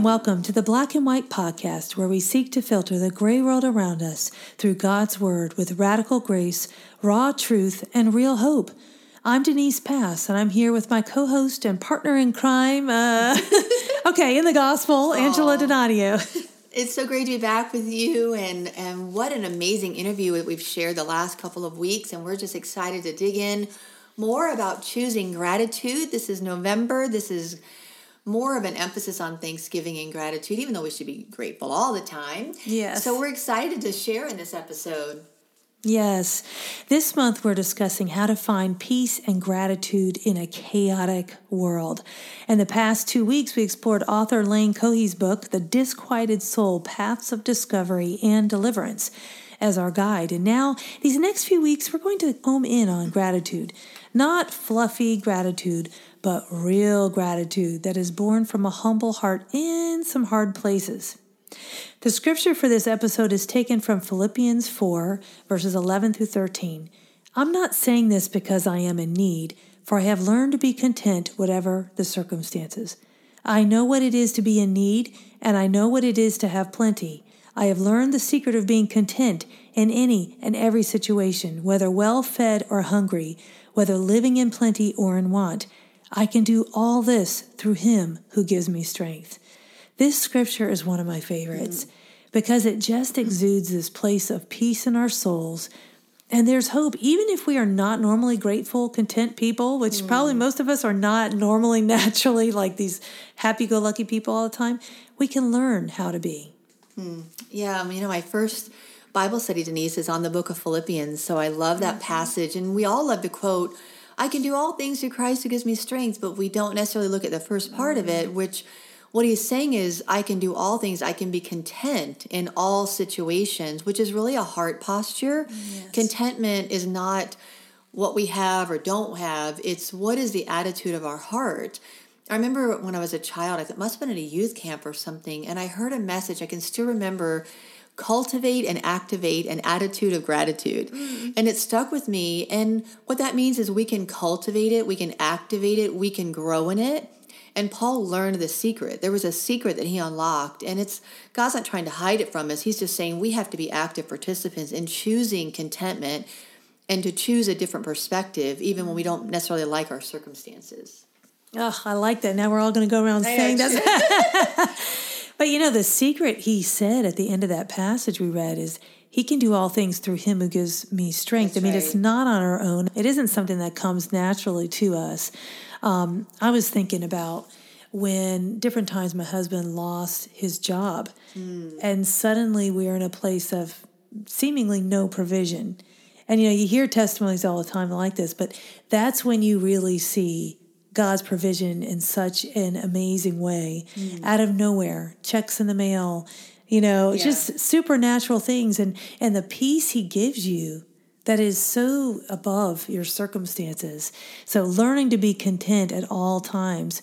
and welcome to the Black and White Podcast, where we seek to filter the gray world around us through God's Word with radical grace, raw truth, and real hope. I'm Denise Pass, and I'm here with my co host and partner in crime, uh, okay, in the gospel, Angela Donadio. It's so great to be back with you, and, and what an amazing interview that we've shared the last couple of weeks. And we're just excited to dig in more about choosing gratitude. This is November. This is more of an emphasis on Thanksgiving and gratitude, even though we should be grateful all the time. Yes. So we're excited to share in this episode. Yes. This month we're discussing how to find peace and gratitude in a chaotic world. In the past two weeks, we explored author Lane Cohee's book, The Disquieted Soul Paths of Discovery and Deliverance, as our guide. And now, these next few weeks, we're going to home in on gratitude. Not fluffy gratitude, but real gratitude that is born from a humble heart in some hard places. The scripture for this episode is taken from Philippians 4, verses 11 through 13. I'm not saying this because I am in need, for I have learned to be content whatever the circumstances. I know what it is to be in need, and I know what it is to have plenty. I have learned the secret of being content in any and every situation, whether well fed or hungry, whether living in plenty or in want. I can do all this through him who gives me strength. This scripture is one of my favorites mm. because it just exudes this place of peace in our souls. And there's hope, even if we are not normally grateful, content people, which mm. probably most of us are not normally naturally like these happy go lucky people all the time, we can learn how to be. Mm. Yeah, you know, my first Bible study, Denise, is on the book of Philippians. So I love that mm-hmm. passage. And we all love the quote, I can do all things through Christ who gives me strength, but we don't necessarily look at the first part of it, which what he's saying is, I can do all things. I can be content in all situations, which is really a heart posture. Yes. Contentment is not what we have or don't have, it's what is the attitude of our heart. I remember when I was a child, I it must have been at a youth camp or something, and I heard a message. I can still remember cultivate and activate an attitude of gratitude. Mm. And it stuck with me. And what that means is we can cultivate it, we can activate it, we can grow in it. And Paul learned the secret. There was a secret that he unlocked, and it's God's not trying to hide it from us. He's just saying we have to be active participants in choosing contentment and to choose a different perspective, even when we don't necessarily like our circumstances. Oh, I like that. Now we're all going to go around saying that. But you know, the secret he said at the end of that passage we read is he can do all things through him who gives me strength. That's I mean, right. it's not on our own, it isn't something that comes naturally to us. Um, I was thinking about when different times my husband lost his job, mm. and suddenly we are in a place of seemingly no provision. And you know, you hear testimonies all the time like this, but that's when you really see God's provision in such an amazing way mm. out of nowhere, checks in the mail, you know, yeah. just supernatural things and and the peace he gives you that is so above your circumstances. So learning to be content at all times.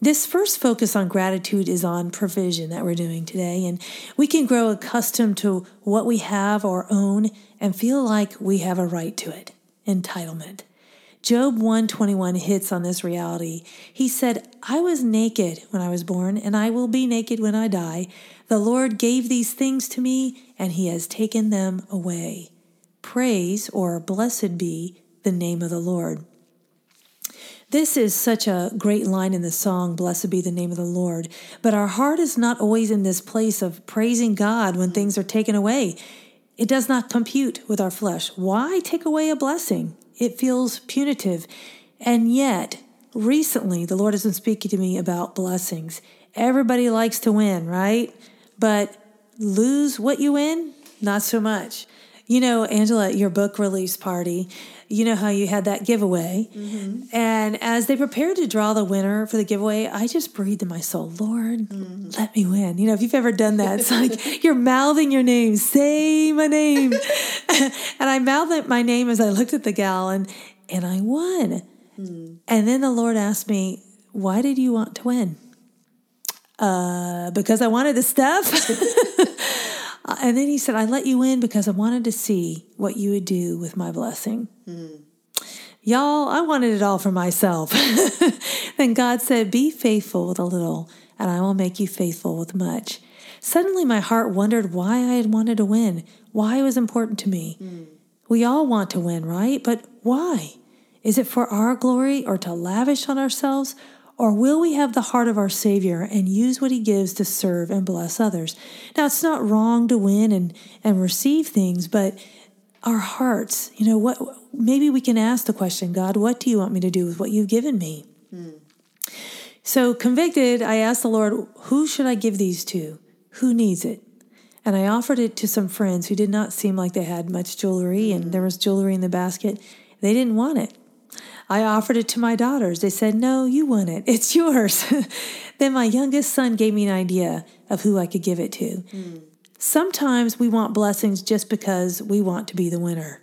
This first focus on gratitude is on provision that we're doing today and we can grow accustomed to what we have or own and feel like we have a right to it. Entitlement. Job 121 hits on this reality. He said, I was naked when I was born, and I will be naked when I die. The Lord gave these things to me, and he has taken them away. Praise or blessed be the name of the Lord. This is such a great line in the song, Blessed be the name of the Lord. But our heart is not always in this place of praising God when things are taken away. It does not compute with our flesh. Why take away a blessing? It feels punitive. And yet, recently, the Lord has been speaking to me about blessings. Everybody likes to win, right? But lose what you win, not so much. You know, Angela, your book release party, you know how you had that giveaway. Mm-hmm. And as they prepared to draw the winner for the giveaway, I just breathed in my soul, Lord, mm-hmm. let me win. You know, if you've ever done that, it's like you're mouthing your name, say my name. and I mouthed my name as I looked at the gal and and I won. Mm. And then the Lord asked me, Why did you want to win? Uh, because I wanted the stuff. Uh, and then he said, I let you in because I wanted to see what you would do with my blessing. Mm. Y'all, I wanted it all for myself. then God said, Be faithful with a little. and I will make you faithful with much. Suddenly, my heart wondered why I had wanted to win, why it was important to me. Mm. We all want to win, right? But why? Is it for our glory or to lavish on ourselves? Or will we have the heart of our Savior and use what He gives to serve and bless others? Now, it's not wrong to win and, and receive things, but our hearts, you know, what maybe we can ask the question, God, what do you want me to do with what you've given me? Hmm. So, convicted, I asked the Lord, who should I give these to? Who needs it? And I offered it to some friends who did not seem like they had much jewelry, and there was jewelry in the basket. They didn't want it. I offered it to my daughters. They said, No, you want it. It's yours. then my youngest son gave me an idea of who I could give it to. Mm. Sometimes we want blessings just because we want to be the winner.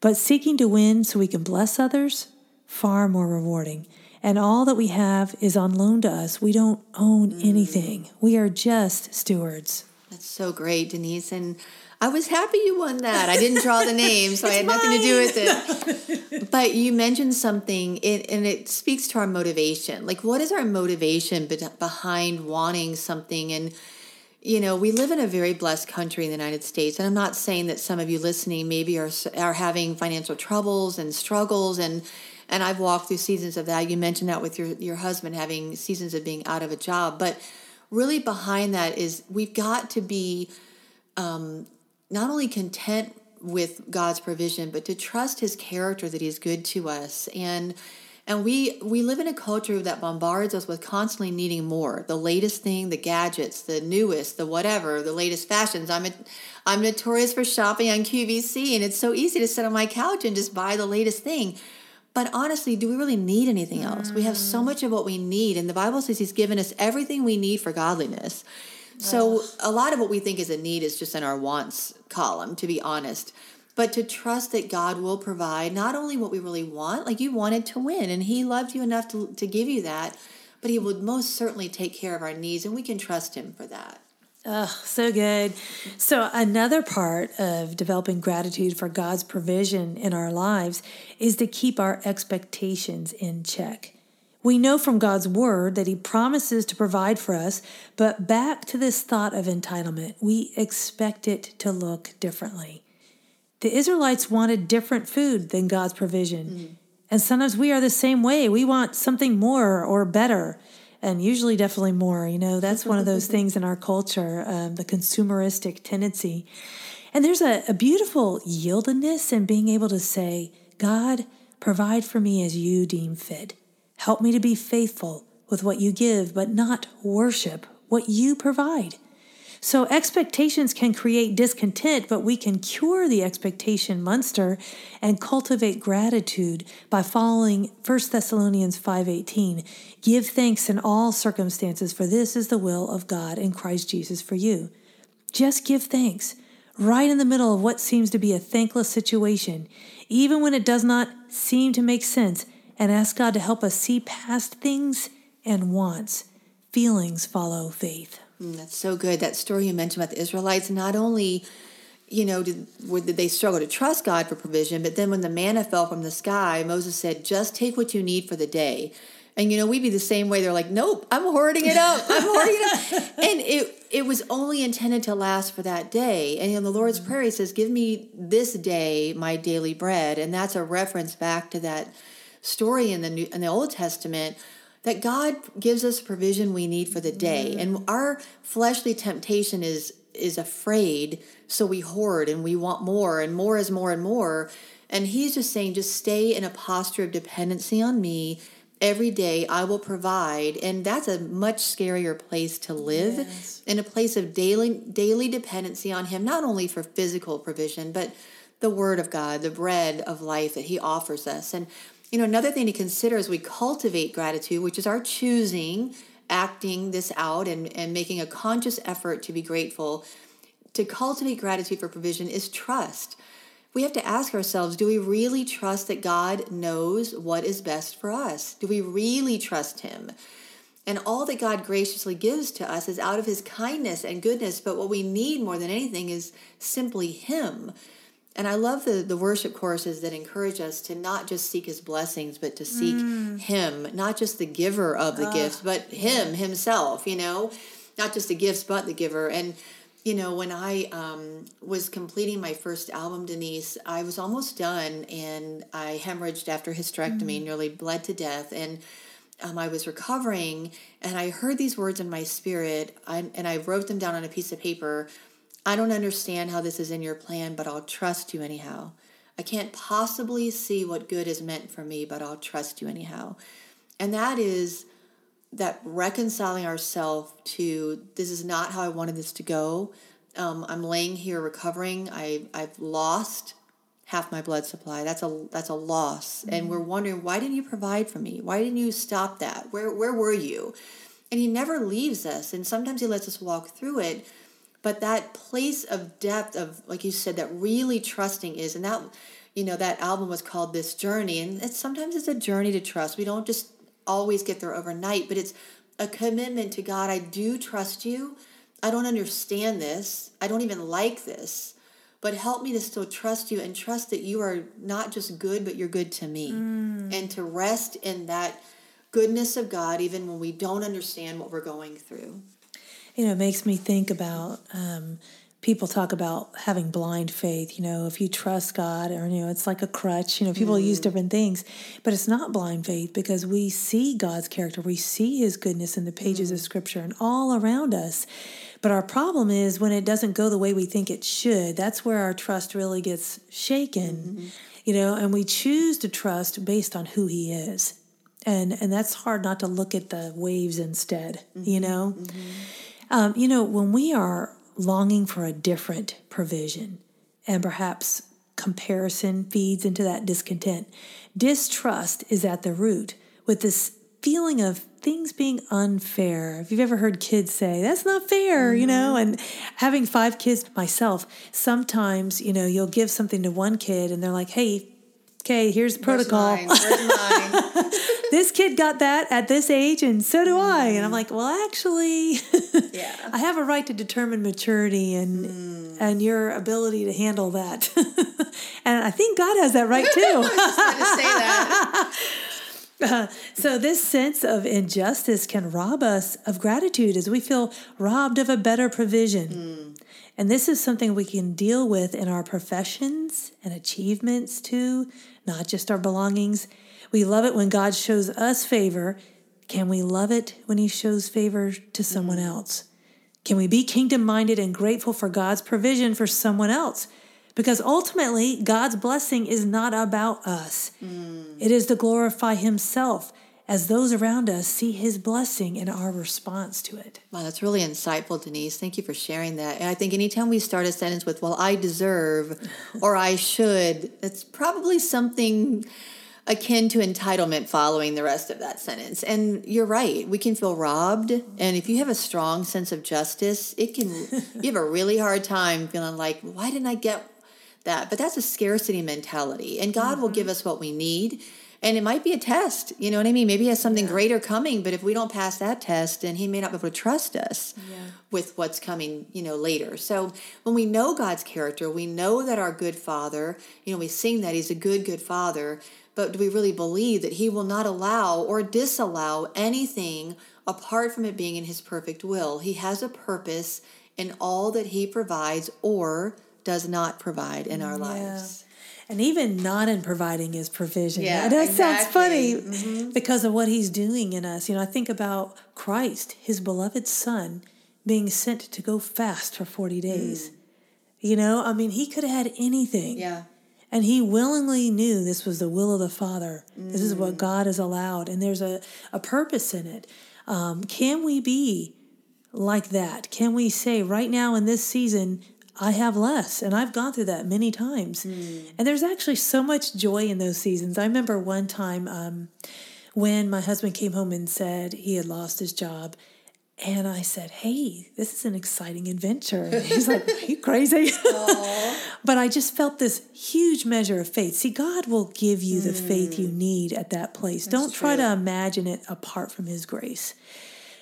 But seeking to win so we can bless others, far more rewarding. And all that we have is on loan to us. We don't own mm. anything. We are just stewards. That's so great, Denise. And I was happy you won that. I didn't draw the name, so I had nothing to do with it. but you mentioned something, and it speaks to our motivation. Like, what is our motivation behind wanting something? And, you know, we live in a very blessed country in the United States. And I'm not saying that some of you listening maybe are, are having financial troubles and struggles. And, and I've walked through seasons of that. You mentioned that with your, your husband having seasons of being out of a job. But really, behind that is we've got to be um, not only content with God's provision, but to trust his character that he's good to us. And and we we live in a culture that bombards us with constantly needing more. The latest thing, the gadgets, the newest, the whatever, the latest fashions. I'm a, I'm notorious for shopping on QVC and it's so easy to sit on my couch and just buy the latest thing. But honestly, do we really need anything else? We have so mm. much of what we need and the Bible says he's given us everything we need for godliness. So a lot of what we think is a need is just in our wants column, to be honest. But to trust that God will provide not only what we really want, like you wanted to win, and He loved you enough to, to give you that, but He would most certainly take care of our needs, and we can trust Him for that. Oh, so good. So, another part of developing gratitude for God's provision in our lives is to keep our expectations in check. We know from God's word that He promises to provide for us, but back to this thought of entitlement, we expect it to look differently. The Israelites wanted different food than God's provision. Mm-hmm. And sometimes we are the same way. We want something more or better, and usually definitely more. You know, that's one of those things in our culture, um, the consumeristic tendency. And there's a, a beautiful yieldedness in being able to say, God, provide for me as you deem fit. Help me to be faithful with what you give, but not worship what you provide. So expectations can create discontent, but we can cure the expectation monster and cultivate gratitude by following 1 Thessalonians 5:18. Give thanks in all circumstances, for this is the will of God in Christ Jesus for you. Just give thanks right in the middle of what seems to be a thankless situation, even when it does not seem to make sense and ask God to help us see past things and wants. Feelings follow faith. Mm, that's so good. That story you mentioned about the Israelites, not only, you know, did, did they struggle to trust God for provision, but then when the manna fell from the sky, Moses said, just take what you need for the day. And you know, we'd be the same way. They're like, "Nope, I'm hoarding it up. I'm hoarding it up." And it it was only intended to last for that day. And in the Lord's mm-hmm. Prayer, He says, "Give me this day my daily bread," and that's a reference back to that story in the New, in the Old Testament that God gives us provision we need for the day. Mm. And our fleshly temptation is is afraid, so we hoard and we want more and more is more and more. And he's just saying just stay in a posture of dependency on me. Every day I will provide, and that's a much scarier place to live yes. in a place of daily daily dependency on him, not only for physical provision, but the word of God, the bread of life that he offers us. And you know, another thing to consider as we cultivate gratitude, which is our choosing, acting this out and, and making a conscious effort to be grateful, to cultivate gratitude for provision is trust. We have to ask ourselves do we really trust that God knows what is best for us? Do we really trust Him? And all that God graciously gives to us is out of His kindness and goodness, but what we need more than anything is simply Him. And I love the, the worship choruses that encourage us to not just seek his blessings, but to seek mm. him, not just the giver of the uh, gifts, but him himself, you know, not just the gifts, but the giver. And, you know, when I um, was completing my first album, Denise, I was almost done and I hemorrhaged after hysterectomy, mm. nearly bled to death. And um, I was recovering and I heard these words in my spirit I, and I wrote them down on a piece of paper I don't understand how this is in your plan, but I'll trust you anyhow. I can't possibly see what good is meant for me, but I'll trust you anyhow. And that is that reconciling ourselves to this is not how I wanted this to go. Um, I'm laying here recovering. I I've lost half my blood supply. That's a that's a loss. Mm-hmm. And we're wondering why didn't you provide for me? Why didn't you stop that? Where where were you? And he never leaves us. And sometimes he lets us walk through it but that place of depth of like you said that really trusting is and that you know that album was called this journey and it's sometimes it's a journey to trust. We don't just always get there overnight but it's a commitment to god i do trust you. I don't understand this. I don't even like this. But help me to still trust you and trust that you are not just good but you're good to me. Mm. and to rest in that goodness of god even when we don't understand what we're going through you know, it makes me think about um, people talk about having blind faith. You know, if you trust God, or you know, it's like a crutch. You know, people mm. use different things, but it's not blind faith because we see God's character, we see His goodness in the pages mm. of Scripture and all around us. But our problem is when it doesn't go the way we think it should. That's where our trust really gets shaken. Mm-hmm. You know, and we choose to trust based on who He is. And, and that's hard not to look at the waves instead, mm-hmm. you know? Mm-hmm. Um, you know, when we are longing for a different provision and perhaps comparison feeds into that discontent, distrust is at the root with this feeling of things being unfair. If you've ever heard kids say, that's not fair, mm-hmm. you know, and having five kids myself, sometimes, you know, you'll give something to one kid and they're like, hey, okay, here's protocol. Where's mine? Where's mine? this kid got that at this age, and so do mm. I. And I'm like, well, actually, yeah. I have a right to determine maturity and mm. and your ability to handle that. and I think God has that right too. I say that. Uh, so, this sense of injustice can rob us of gratitude as we feel robbed of a better provision. Mm. And this is something we can deal with in our professions and achievements too, not just our belongings. We love it when God shows us favor. Can we love it when He shows favor to someone mm. else? Can we be kingdom minded and grateful for God's provision for someone else? Because ultimately, God's blessing is not about us, mm. it is to glorify Himself as those around us see his blessing in our response to it. Wow, that's really insightful, Denise. Thank you for sharing that. And I think anytime we start a sentence with, well, I deserve or I should, it's probably something akin to entitlement following the rest of that sentence. And you're right, we can feel robbed. And if you have a strong sense of justice, it can, you have a really hard time feeling like, why didn't I get that? But that's a scarcity mentality. And God mm-hmm. will give us what we need and it might be a test you know what i mean maybe he has something yeah. greater coming but if we don't pass that test then he may not be able to trust us yeah. with what's coming you know later so when we know god's character we know that our good father you know we sing that he's a good good father but do we really believe that he will not allow or disallow anything apart from it being in his perfect will he has a purpose in all that he provides or does not provide in our yeah. lives and even not in providing his provision. Yeah, that exactly. sounds funny mm-hmm. because of what he's doing in us. You know, I think about Christ, his beloved son, being sent to go fast for 40 days. Mm. You know, I mean, he could have had anything. Yeah. And he willingly knew this was the will of the Father. Mm. This is what mm. God has allowed, and there's a, a purpose in it. Um, can we be like that? Can we say right now in this season, I have less. And I've gone through that many times. Mm. And there's actually so much joy in those seasons. I remember one time um, when my husband came home and said he had lost his job. And I said, Hey, this is an exciting adventure. And he's like, Are you crazy? but I just felt this huge measure of faith. See, God will give you the mm. faith you need at that place. That's Don't try true. to imagine it apart from His grace.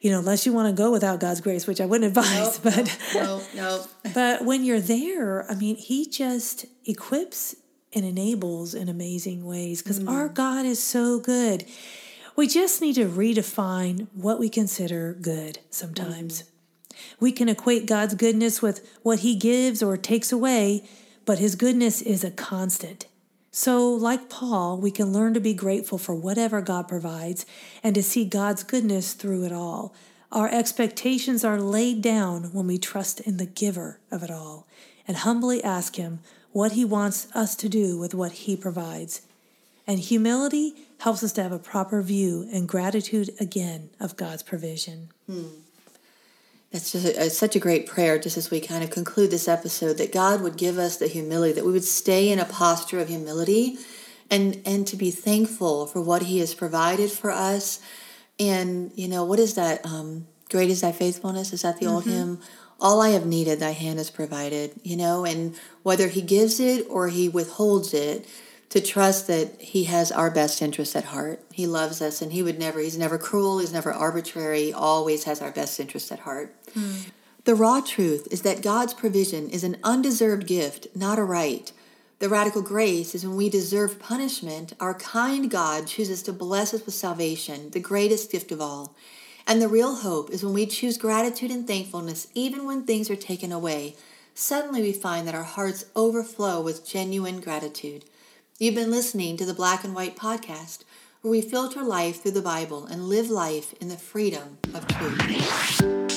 You know, unless you want to go without God's grace, which I wouldn't advise. Nope, but no, no. but when you're there, I mean, He just equips and enables in amazing ways because mm. our God is so good. We just need to redefine what we consider good sometimes. Mm. We can equate God's goodness with what He gives or takes away, but His goodness is a constant. So, like Paul, we can learn to be grateful for whatever God provides and to see God's goodness through it all. Our expectations are laid down when we trust in the giver of it all and humbly ask Him what He wants us to do with what He provides. And humility helps us to have a proper view and gratitude again of God's provision. Hmm. That's just a, such a great prayer, just as we kind of conclude this episode, that God would give us the humility, that we would stay in a posture of humility and, and to be thankful for what He has provided for us. And, you know, what is that? Um, Great is thy faithfulness. Is that the mm-hmm. old hymn? All I have needed, thy hand has provided, you know, and whether He gives it or He withholds it, to trust that he has our best interests at heart. He loves us and he would never, he's never cruel, he's never arbitrary, always has our best interests at heart. Mm. The raw truth is that God's provision is an undeserved gift, not a right. The radical grace is when we deserve punishment, our kind God chooses to bless us with salvation, the greatest gift of all. And the real hope is when we choose gratitude and thankfulness even when things are taken away. Suddenly we find that our hearts overflow with genuine gratitude. You've been listening to the Black and White Podcast, where we filter life through the Bible and live life in the freedom of truth.